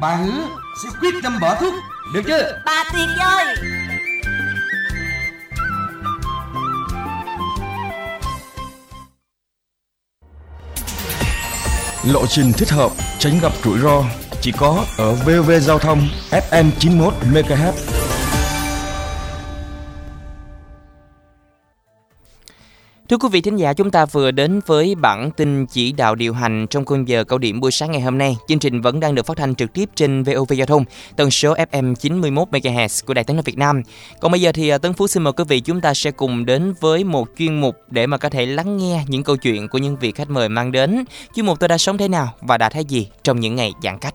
Bà hứa sẽ quyết tâm bỏ thuốc, được chưa? Bà tuyệt vời. Lộ trình thích hợp, tránh gặp rủi ro chỉ có ở VV Giao thông FM 91 MHz. Thưa quý vị thính giả, chúng ta vừa đến với bản tin chỉ đạo điều hành trong khung giờ cao điểm buổi sáng ngày hôm nay. Chương trình vẫn đang được phát thanh trực tiếp trên VOV Giao thông, tần số FM 91 MHz của Đài Tiếng nói Việt Nam. Còn bây giờ thì à, Tấn Phú xin mời quý vị chúng ta sẽ cùng đến với một chuyên mục để mà có thể lắng nghe những câu chuyện của những vị khách mời mang đến. Chuyên mục tôi đã sống thế nào và đã thấy gì trong những ngày giãn cách.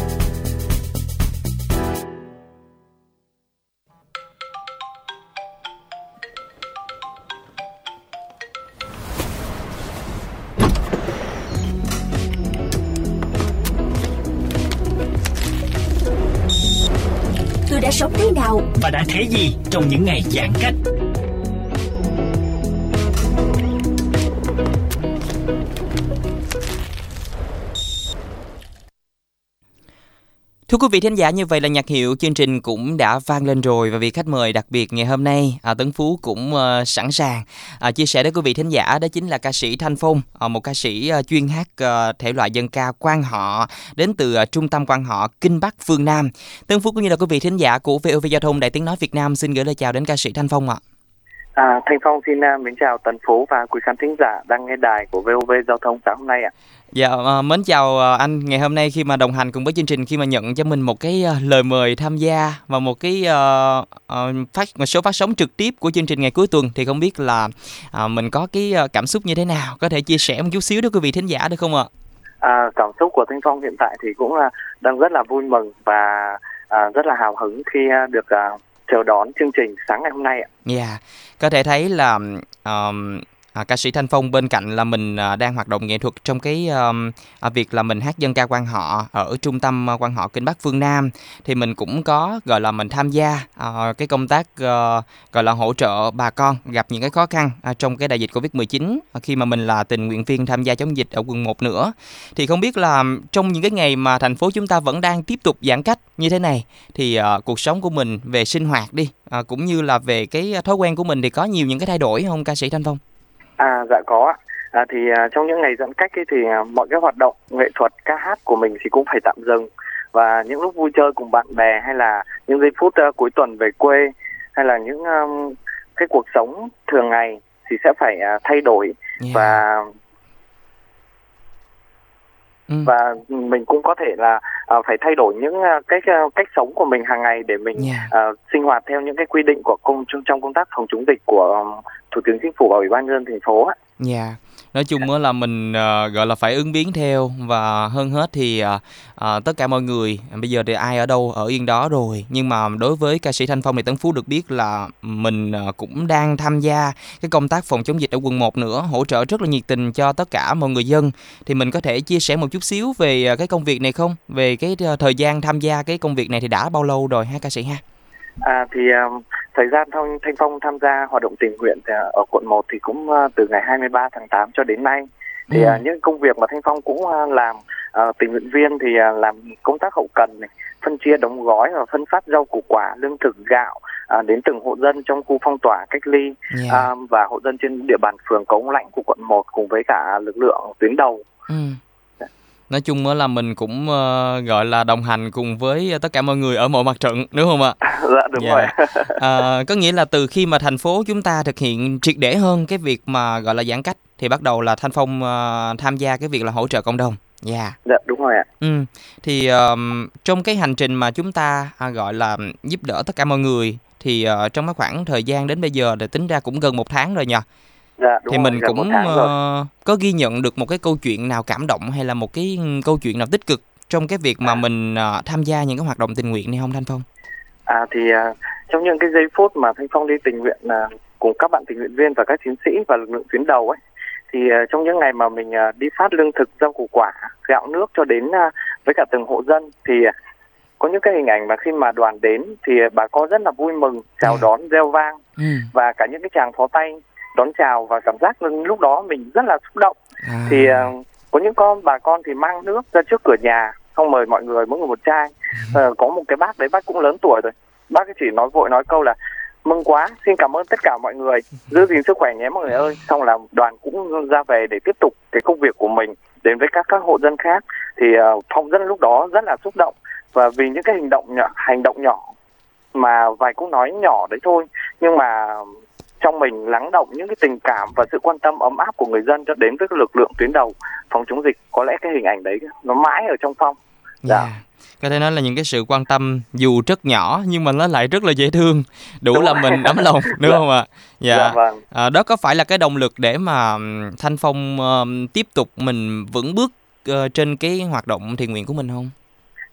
Đã thấy gì trong những ngày giãn cách. Thưa quý vị thính giả, như vậy là nhạc hiệu chương trình cũng đã vang lên rồi và vị khách mời đặc biệt ngày hôm nay, à, Tấn Phú cũng ờ, sẵn sàng à, chia sẻ với quý vị thính giả đó chính là ca sĩ Thanh Phong, à, một ca sĩ ờ, chuyên hát ờ, thể loại dân ca quan họ đến từ ờ, trung tâm quan họ Kinh Bắc phương Nam. Tấn Phú cũng như là quý vị thính giả của VOV Giao thông Đài Tiếng nói Việt Nam xin gửi lời chào đến ca sĩ Thanh Phong ạ. À, Thanh Phong xin uh, mến chào Tần Phú và quý khán thính giả đang nghe đài của VOV Giao thông sáng hôm nay ạ. Dạ, à, mến chào à, anh ngày hôm nay khi mà đồng hành cùng với chương trình khi mà nhận cho mình một cái à, lời mời tham gia và một cái à, phát một số phát sóng trực tiếp của chương trình ngày cuối tuần thì không biết là à, mình có cái cảm xúc như thế nào có thể chia sẻ một chút xíu với quý vị thính giả được không ạ? À, cảm xúc của Thanh Phong hiện tại thì cũng là đang rất là vui mừng và à, rất là hào hứng khi được à, chờ đón chương trình sáng ngày hôm nay ạ. Dạ, có thể thấy là um, à, ca sĩ Thanh Phong bên cạnh là mình à, đang hoạt động nghệ thuật trong cái um, à, việc là mình hát dân ca quan họ ở trung tâm à, quan họ Kinh Bắc Phương Nam thì mình cũng có gọi là mình tham gia à, cái công tác à, gọi là hỗ trợ bà con gặp những cái khó khăn à, trong cái đại dịch Covid-19 à, khi mà mình là tình nguyện viên tham gia chống dịch ở quận 1 nữa. Thì không biết là trong những cái ngày mà thành phố chúng ta vẫn đang tiếp tục giãn cách như thế này thì à, cuộc sống của mình về sinh hoạt đi à, cũng như là về cái thói quen của mình thì có nhiều những cái thay đổi không ca sĩ Thanh Phong? À, dạ có ạ. À, thì à, trong những ngày giãn cách ấy, thì à, mọi cái hoạt động nghệ thuật ca hát của mình thì cũng phải tạm dừng và những lúc vui chơi cùng bạn bè hay là những giây phút à, cuối tuần về quê hay là những um, cái cuộc sống thường ngày thì sẽ phải à, thay đổi Yeah. và Ừ. và mình cũng có thể là à, phải thay đổi những à, cách à, cách sống của mình hàng ngày để mình Yeah. à, sinh hoạt theo những cái quy định của công trong, trong công tác phòng chống dịch của um, thủ tướng chính phủ và ủy ban nhân dân thành phố ạ. Dạ. Nói chung là mình ờ, gọi là phải ứng biến theo và hơn hết thì ờ, ờ, tất cả mọi người bây giờ thì ai ở đâu ở yên đó rồi. Nhưng mà đối với ca sĩ Thanh Phong thì Tấn Phú được biết là mình ờ, cũng đang tham gia cái công tác phòng chống dịch ở quận 1 nữa hỗ trợ rất là nhiệt tình cho tất cả mọi người dân. Thì mình có thể chia sẻ một chút xíu về cái công việc này không? Về cái thời gian tham gia cái công việc này thì đã bao lâu rồi ha ca sĩ ha? À, thì um, thời gian Thanh, Thanh Phong tham gia hoạt động tình nguyện uh, ở quận 1 thì cũng uh, từ ngày 23 tháng 8 cho đến nay. Thì Ừ. uh, những công việc mà Thanh Phong cũng uh, làm uh, tình nguyện viên thì uh, làm công tác hậu cần này, phân chia đóng gói và phân phát rau củ quả, lương thực, gạo uh, đến từng hộ dân trong khu phong tỏa cách ly Dạ. uh, và hộ dân trên địa bàn phường Cống Lãnh của quận 1 cùng với cả lực lượng tuyến đầu. Ừ. nói chung là mình cũng uh, gọi là đồng hành cùng với tất cả mọi người ở mọi mặt trận đúng không ạ? Dạ đúng Dạ. rồi. À, có nghĩa là từ khi mà thành phố chúng ta thực hiện triệt để hơn cái việc mà gọi là giãn cách thì bắt đầu là thanh phong ờ, tham gia cái việc là hỗ trợ cộng đồng. Dạ. Dạ đúng rồi ạ. Ừ, thì ờm, trong cái hành trình mà chúng ta à, gọi là giúp đỡ tất cả mọi người thì ờ, trong cái khoảng thời gian đến bây giờ thì tính ra cũng gần một tháng rồi nhờ. Dạ thì rồi, mình một cũng ờ, có ghi nhận được một cái câu chuyện nào cảm động hay là một cái câu chuyện nào tích cực trong cái việc mà mình ờ, tham gia những cái hoạt động tình nguyện này không Thanh Phong? À thì à, trong những cái giây phút mà Thanh Phong đi tình nguyện à, cùng các bạn tình nguyện viên và các chiến sĩ và lực lượng tuyến đầu ấy thì à, trong những ngày mà mình à, đi phát lương thực rau củ quả gạo nước cho đến à, với cả từng hộ dân thì à, có những cái hình ảnh mà khi mà đoàn đến thì bà con rất là vui mừng chào Ừ. đón reo vang Ừ. và cả những cái chàng phó tay đón chào và cảm giác lúc đó mình rất là xúc động. À, thì à, có những con bà con thì mang nước ra trước cửa nhà xong mời mọi người mỗi người một chai. Ờ, có một cái bác đấy bác cũng lớn tuổi rồi. Bác ấy chỉ nói vội nói câu là mừng quá xin cảm ơn tất cả mọi người. Giữ gìn sức khỏe nhé mọi người ơi. Xong là đoàn cũng ra về để tiếp tục cái công việc của mình đến với các các hộ dân khác. Thì uh, phong dân lúc đó rất là xúc động. Và vì những cái hành động nhỏ, hành động nhỏ mà vài câu nói nhỏ đấy thôi. Nhưng mà trong mình lắng động những cái tình cảm và sự quan tâm ấm áp của người dân cho đến với cái lực lượng tuyến đầu phòng chống dịch có lẽ cái hình ảnh đấy nó mãi ở trong phong dạ. dạ. Có thể nói là những cái sự quan tâm dù rất nhỏ nhưng mà nó lại rất là dễ thương, đủ Đúng là rồi. mình ấm lòng đúng Dạ. không ạ? dạ vâng À, đó có phải là cái động lực để mà Thanh Phong ừm, tiếp tục mình vững bước ờ, trên cái hoạt động thiện nguyện của mình không?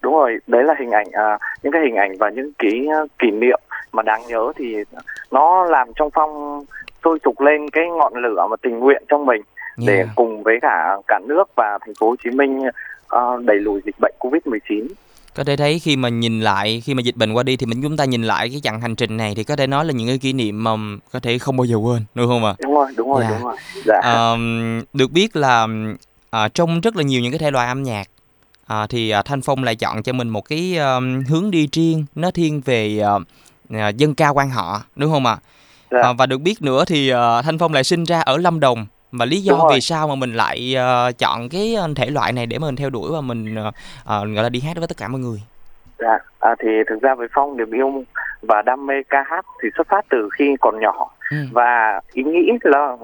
đúng rồi đấy là hình ảnh à, những cái hình ảnh và những ký kỷ niệm mà đáng nhớ thì nó làm trong phong sôi sục lên cái ngọn lửa mà tình nguyện trong mình để Yeah. cùng với cả cả nước và thành phố Hồ Chí Minh à, đẩy lùi dịch bệnh Covid-19 Có thể thấy khi mà nhìn lại, khi mà dịch bệnh qua đi thì mình chúng ta nhìn lại cái chặng hành trình này thì có thể nói là những cái kỷ niệm mà có thể không bao giờ quên, đúng không ạ? đúng rồi đúng rồi Dạ. đúng rồi dạ Ờm, được biết là à, trong rất là nhiều những cái thể loại âm nhạc à, thì à, Thanh Phong lại chọn cho mình một cái ờm, hướng đi riêng nó thiên về à, dân ca quan họ đúng không ạ? Dạ. À, và được biết nữa thì ờ, Thanh Phong lại sinh ra ở Lâm Đồng và lý do vì sao mà mình lại ờ, chọn cái thể loại này để mà mình theo đuổi và mình ờ, gọi là đi hát với tất cả mọi người. Dạ, à, thì thực ra với Phong niềm yêu và đam mê ca hát thì xuất phát từ khi còn nhỏ Ừ. và ý nghĩ là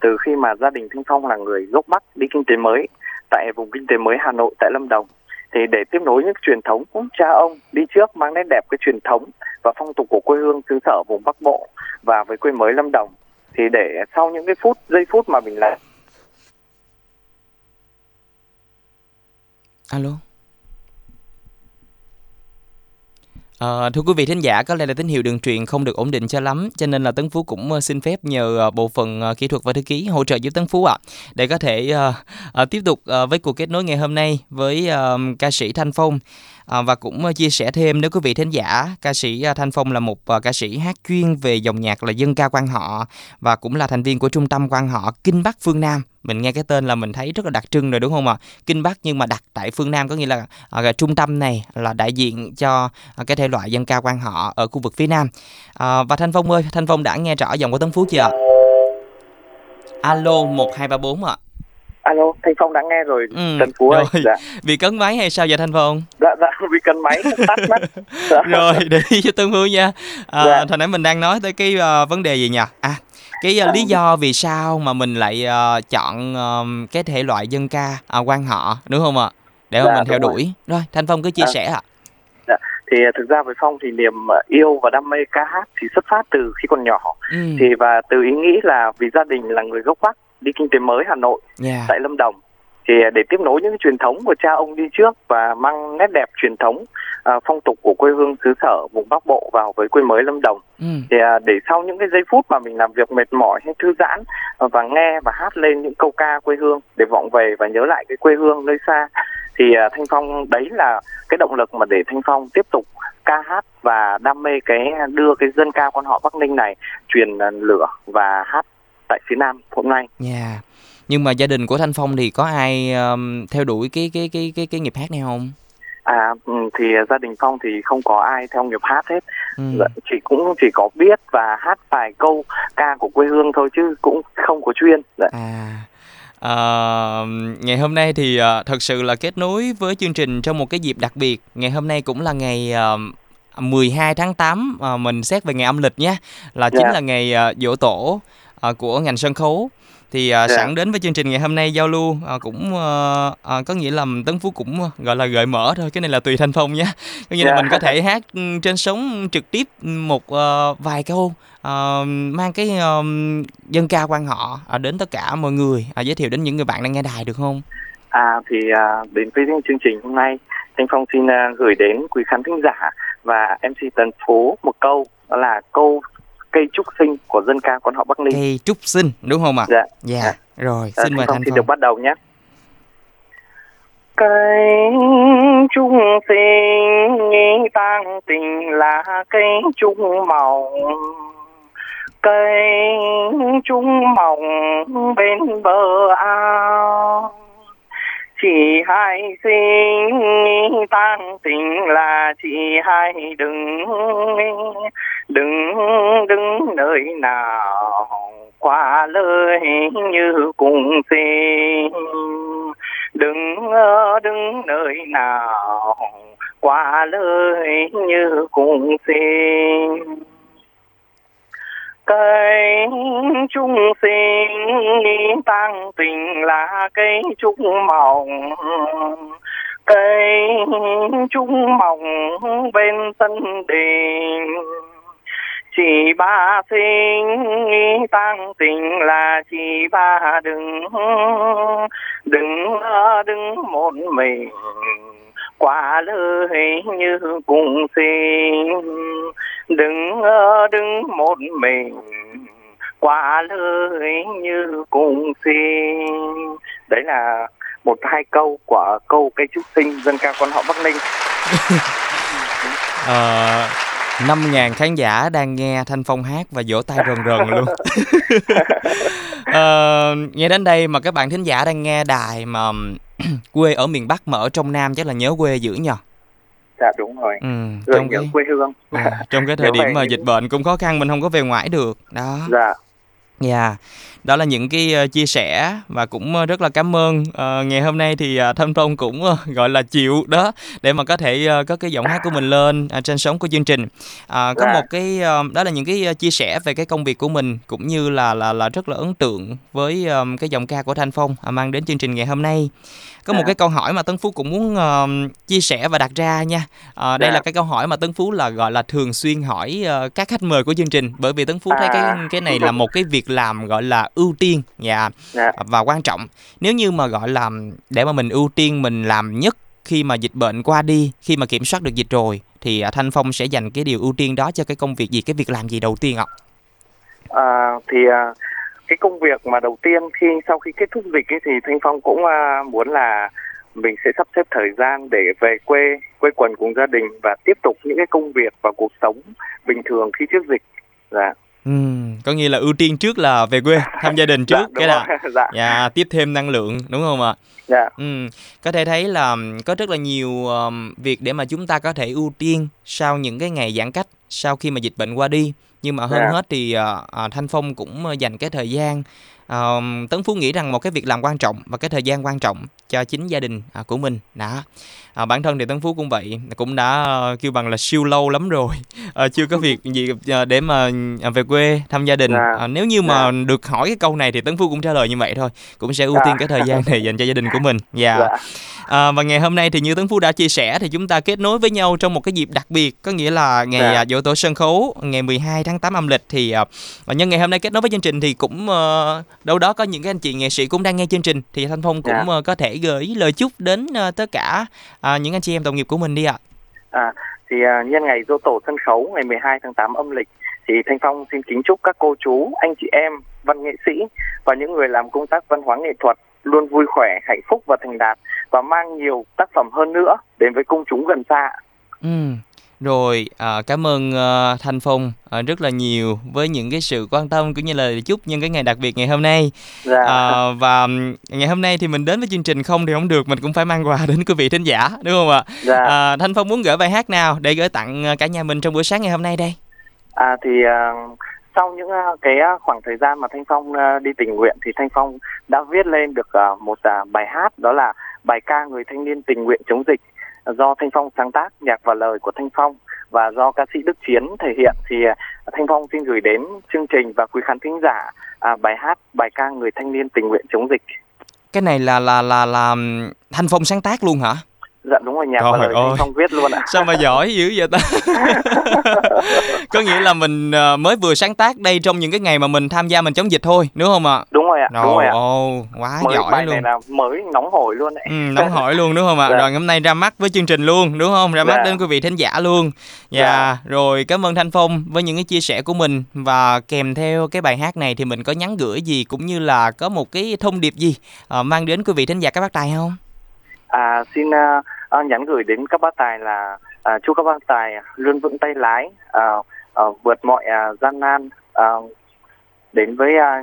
từ khi mà gia đình Thanh Phong là người gốc Bắc đi kinh tế mới tại vùng kinh tế mới Hà Nội tại Lâm Đồng thì để tiếp nối những truyền thống của cha ông đi trước mang nét đẹp cái truyền thống và phong tục của quê hương xứ sở vùng Bắc Bộ và với quê mới Lâm Đồng thì để sau những cái phút giây phút mà mình làm Alo. Ờ, thưa quý vị thính giả, có lẽ là tín hiệu đường truyền không được ổn định cho lắm, cho nên là Tấn Phú cũng ờ, xin phép nhờ ờ, bộ phận ờ, kỹ thuật và thư ký hỗ trợ giúp Tấn Phú ạ, để có thể uh, ờ, tiếp tục uh, với cuộc kết nối ngày hôm nay với uh, ca sĩ Thanh Phong. À, và cũng ờ, chia sẻ thêm nếu quý vị thính giả, ca sĩ ờ, Thanh Phong là một ờ, ca sĩ hát chuyên về dòng nhạc là dân ca quan họ và cũng là thành viên của trung tâm quan họ Kinh Bắc Phương Nam. Mình nghe cái tên là mình thấy rất là đặc trưng rồi đúng không ạ? Kinh Bắc nhưng mà đặt tại phương Nam có nghĩa là à, cái trung tâm này là đại diện cho à, cái thể loại dân ca quan họ ở khu vực phía Nam. À, và Thanh Phong ơi, Thanh Phong đã nghe rõ giọng của Tấn Phú chưa ạ? Alo 1234 ạ alo Thanh Phong đã nghe rồi Ừ, Trần Phú ơi rồi. dạ Vì cấn máy hay sao vậy Thanh Phong? dạ dạ vì cần máy tắt mất Dạ. rồi để ý cho Tân Phú nha. À, Dạ. Hồi nãy mình đang nói tới cái ờ, vấn đề gì nhỉ? À cái ờ, lý do vì sao mà mình lại ờ, chọn ờ, cái thể loại dân ca à, quan họ đúng không ạ? Để Dạ, mình theo đúng rồi. đuổi. Rồi, Thanh Phong cứ chia À. sẻ ạ. thì à, thực ra với Phong thì niềm yêu và đam mê ca hát thì xuất phát từ khi còn nhỏ Ừ. thì và từ ý nghĩ là vì gia đình là người gốc Bắc đi kinh tế mới Hà Nội Dạ. tại Lâm Đồng thì à, để tiếp nối những cái truyền thống của cha ông đi trước và mang nét đẹp truyền thống à, phong tục của quê hương xứ sở vùng Bắc Bộ vào với quê mới Lâm Đồng Ừ. thì à, để sau những cái giây phút mà mình làm việc mệt mỏi hay thư giãn à, và nghe và hát lên những câu ca quê hương để vọng về và nhớ lại cái quê hương nơi xa thì à, Thanh Phong đấy là cái động lực mà để Thanh Phong tiếp tục ca hát và đam mê cái đưa cái dân ca quan họ Bắc Ninh này truyền à, lửa và hát tại phía Nam hôm nay. Dạ. Nhưng mà gia đình của Thanh Phong thì có ai ờm, theo đuổi cái cái cái cái cái nghiệp hát này không? À ừ, thì gia đình Phong thì không có ai theo nghiệp hát hết, Ừ. Dạ, chỉ cũng chỉ có biết và hát vài câu ca của quê hương thôi chứ cũng không có chuyên. Dạ. À À, ngày hôm nay thì uh, thật sự là kết nối với chương trình trong một cái dịp đặc biệt. Ngày hôm nay cũng là ngày uh, 12 tháng 8 uh, mình xét về ngày âm lịch nhé, là chính Dạ. là ngày uh, dỗ tổ uh, của ngành sân khấu. Thì uh, Dạ. sẵn đến với chương trình ngày hôm nay giao lưu uh, cũng uh, uh, có nghĩa là Tấn Phú cũng uh, gọi là gợi mở thôi, cái này là tùy Thanh Phong nhé. Có nghĩa là Dạ. mình có thể hát ừ, trên sóng trực tiếp một uh, vài câu ờ, mang cái um, dân ca quan họ ờ, đến tất cả mọi người ờ, giới thiệu đến những người bạn đang nghe đài được không? À thì à, đến với chương trình hôm nay, Thanh Phong xin à, gửi đến quý khán thính giả và MC Tần Phú một câu đó là câu cây trúc sinh của dân ca quan họ Bắc Ninh. Cây trúc sinh đúng không ạ? Dạ. Dạ. Dạ. Rồi, À, xin mời Thanh Phong xin được bắt đầu nhé. Cây trúc sinh tăng tình là cây trúc màu cây trúc mỏng bên bờ ao chỉ hai sinh tăng tình là chỉ hai đừng đừng đứng nơi nào qua lời như cùng sinh. Đừng đứng nơi nào qua lời như cùng sinh. Cây cây trúc mỏng, cây trúc mỏng bên sân đình. Chỉ ba sinh tăng tình là chỉ ba đừng đừng đứng một mình. Qua lời như cùng sinh đừng đứng một mình. Qua lời như cùng sinh đấy là một hai câu của câu cây trúc sinh dân ca quan họ Bắc Ninh Ờ, 5.000 khán giả đang nghe Thanh Phong hát và vỗ tay rần rần luôn. Ờ, nghe đến đây mà các bạn thính giả đang nghe đài mà quê ở miền Bắc mà ở trong Nam chắc là nhớ quê dữ nhờ. dạ đúng rồi Ừ, trong cái quê hương à, trong cái thời điểm mà dịch bệnh cũng khó khăn mình không có về ngoại được. Đó. dạ Dạ, đó là những cái ờ, chia sẻ và cũng ờ, rất là cảm ơn Ờ, ngày hôm nay thì uh, Thanh Phong cũng gọi là chịu đó để mà có thể có cái giọng hát của mình lên ờ, trên sóng của chương trình. À, có Dạ. một cái đó là những cái chia sẻ về cái công việc của mình cũng như là là là rất là ấn tượng với cái giọng ca của Thanh Phong ờ, mang đến chương trình ngày hôm nay. Có một Dạ. cái câu hỏi mà Tấn Phú cũng muốn chia sẻ và đặt ra nha. Ờ, đây Dạ. là cái câu hỏi mà Tấn Phú là gọi là thường xuyên hỏi các khách mời của chương trình bởi vì Tấn Phú thấy cái À. cái này là một cái việc làm gọi là ưu tiên dạ dạ và quan trọng nếu như mà gọi là để mà mình ưu tiên mình làm nhất khi mà dịch bệnh qua đi khi mà kiểm soát được dịch rồi thì à, Thanh Phong sẽ dành cái điều ưu tiên đó cho cái công việc gì cái việc làm gì đầu tiên ạ À, thì à, cái công việc mà đầu tiên khi sau khi kết thúc dịch ấy, thì Thanh Phong cũng à, muốn là mình sẽ sắp xếp thời gian để về quê quê quần cùng gia đình và tiếp tục những cái công việc và cuộc sống bình thường khi trước dịch. Dạ. Ừm, có nghĩa là ưu tiên trước là về quê thăm gia đình Dạ, trước đúng cái là dạ. dạ tiếp thêm năng lượng đúng không ạ Dạ. Ừ, có thể thấy là có rất là nhiều ờm, việc để mà chúng ta có thể ưu tiên sau những cái ngày giãn cách sau khi mà dịch bệnh qua đi nhưng mà hơn Dạ. hết thì ờ, Thanh Phong cũng ờ, dành cái thời gian Tấn Phú nghĩ rằng một cái việc làm quan trọng và cái thời gian quan trọng cho chính gia đình à, của mình đó à, bản thân thì Tấn Phú cũng vậy cũng đã ờ, kêu bằng là siêu lâu lắm rồi Ờ, chưa có việc gì ờ, để mà ờ, về quê thăm gia đình Dạ. À, nếu như mà được hỏi cái câu này thì Tấn Phú cũng trả lời như vậy thôi cũng sẽ ưu Dạ. tiên cái thời gian này dành cho gia đình của mình dạ Dạ. À, và ngày hôm nay thì như Tấn Phú đã chia sẻ thì chúng ta kết nối với nhau trong một cái dịp đặc biệt có nghĩa là ngày Dạ. à, dỗ tổ sân khấu ngày 12 tháng 8 âm lịch thì à, nhân ngày hôm nay kết nối với chương trình thì cũng đâu đó có những cái anh chị nghệ sĩ cũng đang nghe chương trình thì Thanh Phong cũng Dạ. ờ, có thể gửi lời chúc đến ờ, tất cả à, những anh chị em đồng nghiệp của mình đi ạ. À, thì nhân ngày dỗ tổ sân khấu ngày 12 tháng 8 âm lịch thì Thanh Phong xin kính chúc các cô chú, anh chị em, văn nghệ sĩ và những người làm công tác văn hóa nghệ thuật luôn vui khỏe, hạnh phúc và thành đạt và mang nhiều tác phẩm hơn nữa đến với công chúng gần xa. Ừ. Rồi, à, cảm ơn ờ, Thanh Phong ờ, rất là nhiều với những cái sự quan tâm cũng như là chúc nhân cái ngày đặc biệt ngày hôm nay. Dạ. À, và ngày hôm nay thì mình đến với chương trình không thì không được mình cũng phải mang quà đến quý vị thính giả đúng không ạ dạ. à, thanh phong muốn gửi bài hát nào để gửi tặng ờ, cả nhà mình trong buổi sáng ngày hôm nay đây À thì à, sau những uh, cái uh, khoảng thời gian mà Thanh Phong uh, đi tình nguyện thì Thanh Phong đã viết lên được uh, một uh, bài hát đó là bài ca người thanh niên tình nguyện chống dịch do Thanh Phong sáng tác nhạc và lời của Thanh Phong và do ca sĩ Đức Chiến thể hiện thì à, Thanh Phong xin gửi đến chương trình và quý khán thính giả à, bài hát bài ca người thanh niên tình nguyện chống dịch. Cái này là là là là Thanh Phong sáng tác luôn hả? Dạ đúng rồi nhạc Trời và lời ơi. không viết luôn ạ. Sao mà giỏi dữ vậy ta? Có nghĩa là mình ờ, mới vừa sáng tác đây trong những cái ngày mà mình tham gia mình chống dịch thôi đúng không ạ? Đúng rồi ạ đúng rồi ạ. Ồ quá mới giỏi bài luôn. này là mới nóng hổi luôn đấy ừ, nóng hổi luôn đúng không ạ? Dạ. rồi hôm nay ra mắt với chương trình luôn đúng không? Ra mắt dạ. đến quý vị thính giả luôn. Dạ. dạ. rồi cảm ơn thanh phong với những cái chia sẻ của mình. Và kèm theo cái bài hát này thì mình có nhắn gửi gì cũng như là có một cái thông điệp gì uh, mang đến quý vị thính giả các bác tài không? À xin uh, à, nhắn gửi đến các bác tài là à, chúc các bác tài luôn vững tay lái à, à, vượt mọi à, gian nan à, đến với à,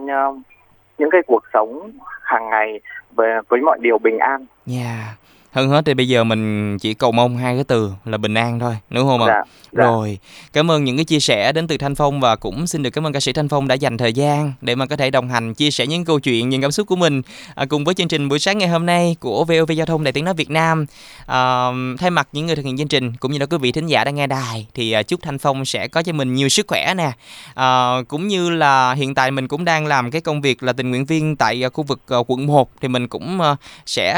những cái cuộc sống hàng ngày về với mọi điều bình an. Yeah hơn hết thì bây giờ mình chỉ cầu mong hai cái từ là bình an thôi đúng không ạ? Dạ, dạ. rồi cảm ơn những cái chia sẻ đến từ thanh phong và cũng xin được cảm ơn ca sĩ thanh phong đã dành thời gian để mà có thể đồng hành chia sẻ những câu chuyện những cảm xúc của mình à, cùng với chương trình buổi sáng ngày hôm nay của vov giao thông đài tiếng nói việt nam. À, thay mặt những người thực hiện chương trình cũng như là quý vị thính giả đang nghe đài thì à, chúc thanh phong sẽ có cho mình nhiều sức khỏe nè. À, cũng như là hiện tại mình cũng đang làm cái công việc là tình nguyện viên tại à, khu vực à, quận 1 thì mình cũng à, sẽ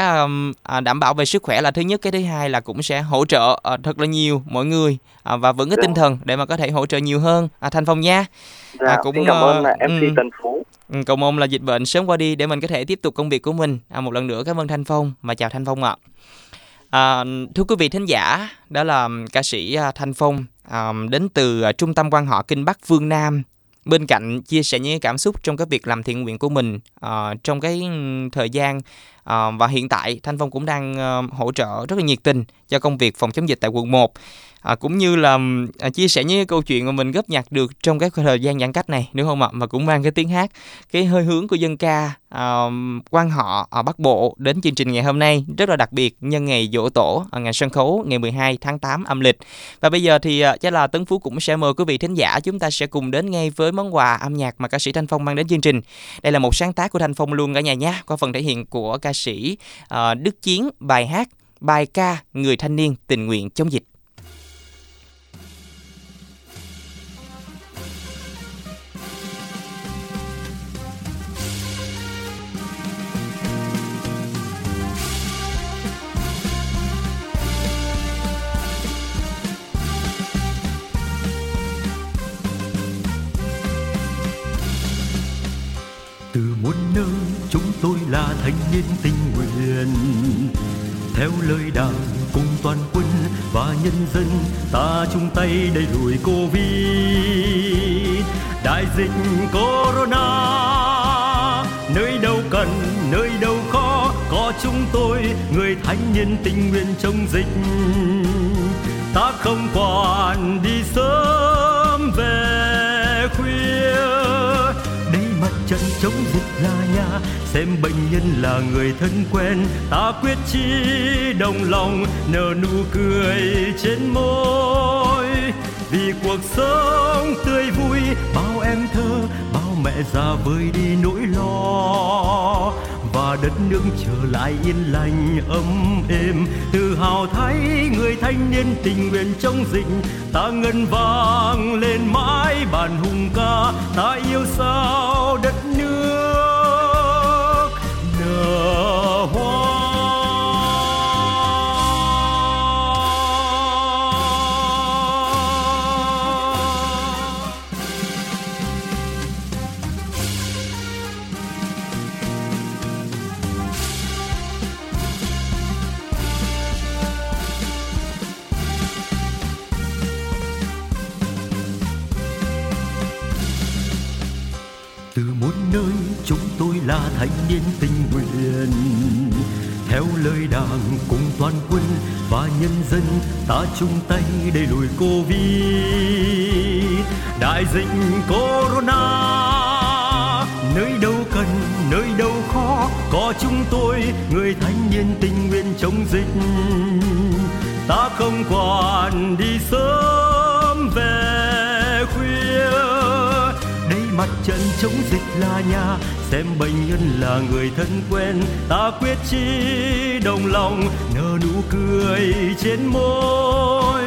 à, đảm bảo về sức khỏe là thứ nhất cái thứ hai là cũng sẽ hỗ trợ uh, thật là nhiều mọi người uh, và vững cái tinh thần để mà có thể hỗ trợ nhiều hơn. À, thanh phong nha. Dạ, à, cũng xin cảm ơn uh, MC um, Tân Phú. Ừ, cầu mong là dịch bệnh sớm qua đi để mình có thể tiếp tục công việc của mình. À, một lần nữa cảm ơn thanh phong và chào thanh phong ạ. À, thưa quý vị thính giả đó là ca sĩ thanh phong à, đến từ trung tâm quan họ kinh bắc phương nam bên cạnh chia sẻ những cảm xúc trong cái việc làm thiện nguyện của mình uh, trong cái thời gian uh, và hiện tại Thanh Phong cũng đang uh, hỗ trợ rất là nhiệt tình cho công việc phòng chống dịch tại quận 1 à, cũng như là à, chia sẻ những câu chuyện mà mình góp nhặt được trong cái thời gian giãn cách này đúng không ạ? Mà cũng mang cái tiếng hát cái hơi hướng của dân ca à, quan họ ở Bắc Bộ đến chương trình ngày hôm nay rất là đặc biệt nhân ngày dỗ tổ ở ngày sân khấu ngày 12 tháng 8 âm lịch. Và bây giờ thì à, chắc là Tấn Phú cũng sẽ mời quý vị thính giả chúng ta sẽ cùng đến ngay với món quà âm nhạc mà ca sĩ Thanh Phong mang đến chương trình. Đây là một sáng tác của Thanh Phong luôn cả nhà nhé qua phần thể hiện của ca sĩ à, Đức Chiến bài hát bài ca người thanh niên tình nguyện chống dịch. Tôi là thanh niên tình nguyện. Theo lời đảng cùng toàn quân và nhân dân, ta chung tay đẩy lùi covid. Đại dịch corona, nơi đâu cần, nơi đâu khó, có chúng tôi, người thanh niên tình nguyện chống dịch. Ta không quản đi sớm về khuya chống dịch là nhà xem bệnh nhân là người thân quen, ta quyết chí đồng lòng nở nụ cười trên môi. Vì cuộc sống tươi vui, bao em thơ, bao mẹ già vơi đi nỗi lo. Và đất nước trở lại yên lành, ấm êm. Tự hào thấy người thanh niên tình nguyện chống dịch. Ta ngân vang lên mãi bản hùng ca. Ta yêu sao đất nước là thanh niên tình nguyện. Theo lời đảng cùng toàn quân và nhân dân, ta chung tay đẩy lùi covid. Đại dịch corona, nơi đâu cần, nơi đâu khó, có chúng tôi, người thanh niên tình nguyện chống dịch. Ta không quản đi sớm về khuya trận chống dịch là nhà xem bệnh nhân là người thân quen, ta quyết chí đồng lòng, nở nụ cười trên môi.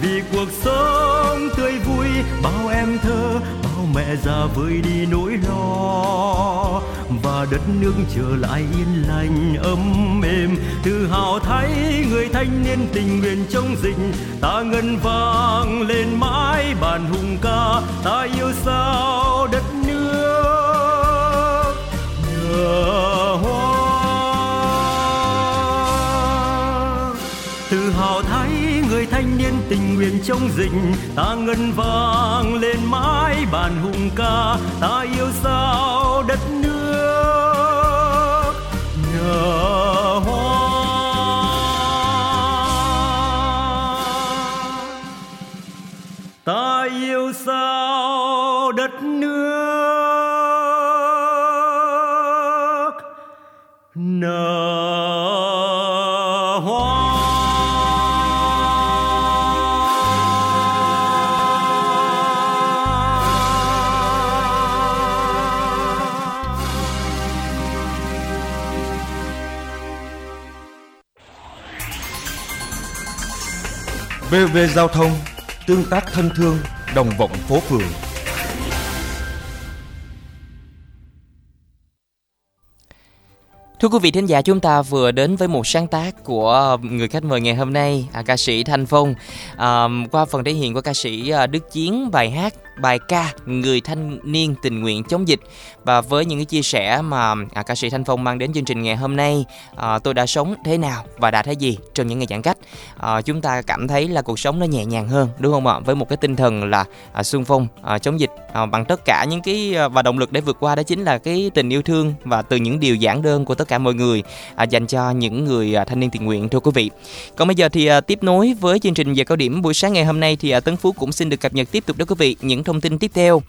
Vì cuộc sống tươi vui, bao em thơ sao mẹ già vơi đi nỗi lo? Và đất nước trở lại yên lành, ấm êm tự hào thấy người thanh niên tình nguyện chống dịch. Ta ngân vang lên mãi bản hùng ca. Ta yêu sao đất nước nở hoa? Tự hào thấy người thanh niên tình nguyện chống dịch, ta ngân vang lên mãi bản hùng ca. Ta yêu VV Giao thông Tương tác thân thương Đồng vọng phố phường Thưa quý vị thính giả, chúng ta vừa đến với một sáng tác của người khách mời ngày hôm nay, à, ca sĩ Thanh Phong. À, qua phần thể hiện của ca sĩ à, Đức Chiến, bài hát, bài ca Người thanh niên tình nguyện chống dịch. Và với những cái chia sẻ mà à, ca sĩ Thanh Phong mang đến chương trình ngày hôm nay, à, tôi đã sống thế nào và đã thấy gì trong những ngày giãn cách. À, chúng ta cảm thấy là cuộc sống nó nhẹ nhàng hơn, đúng không ạ? Với một cái tinh thần là à, xung phong à, chống dịch à, bằng tất cả những cái à, và động lực để vượt qua đó chính là cái tình yêu thương và từ những điều giản đơn của tất cả mọi người à, dành cho những người à, thanh niên tình nguyện thưa quý vị. Còn bây giờ thì à, tiếp nối với chương trình giờ cao điểm buổi sáng ngày hôm nay thì à, Tấn Phú cũng xin được cập nhật tiếp tục đó quý vị những thông tin tiếp theo.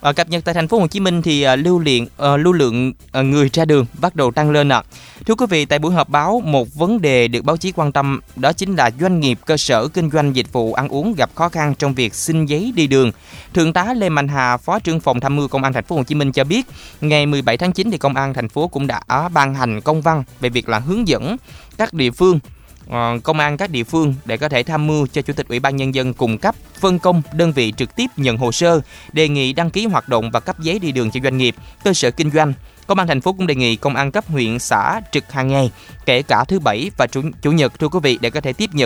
À, cập nhật tại thành phố Hồ Chí Minh thì à, lưu lượng à, ờ, lưu lượng à, người ra đường bắt đầu tăng lên ạ. Thưa quý vị, tại buổi họp báo, một vấn đề được báo chí quan tâm đó chính là doanh nghiệp cơ sở kinh doanh dịch vụ ăn uống gặp khó khăn trong việc xin giấy đi đường. Thượng tá Lê Mạnh Hà, Phó trưởng phòng tham mưu Công an thành phố Hồ Chí Minh cho biết, ngày 17 tháng 9 thì Công an thành phố cũng đã ban hành công văn về việc là hướng dẫn các địa phương Ờ, công an các địa phương để có thể tham mưu cho chủ tịch ủy ban nhân dân cung cấp phân công đơn vị trực tiếp nhận hồ sơ đề nghị đăng ký hoạt động và cấp giấy đi đường cho doanh nghiệp cơ sở kinh doanh. Công an thành phố cũng đề nghị công an cấp huyện xã trực hàng ngày kể cả thứ bảy và chủ, chủ nhật thưa quý vị để có thể tiếp nhận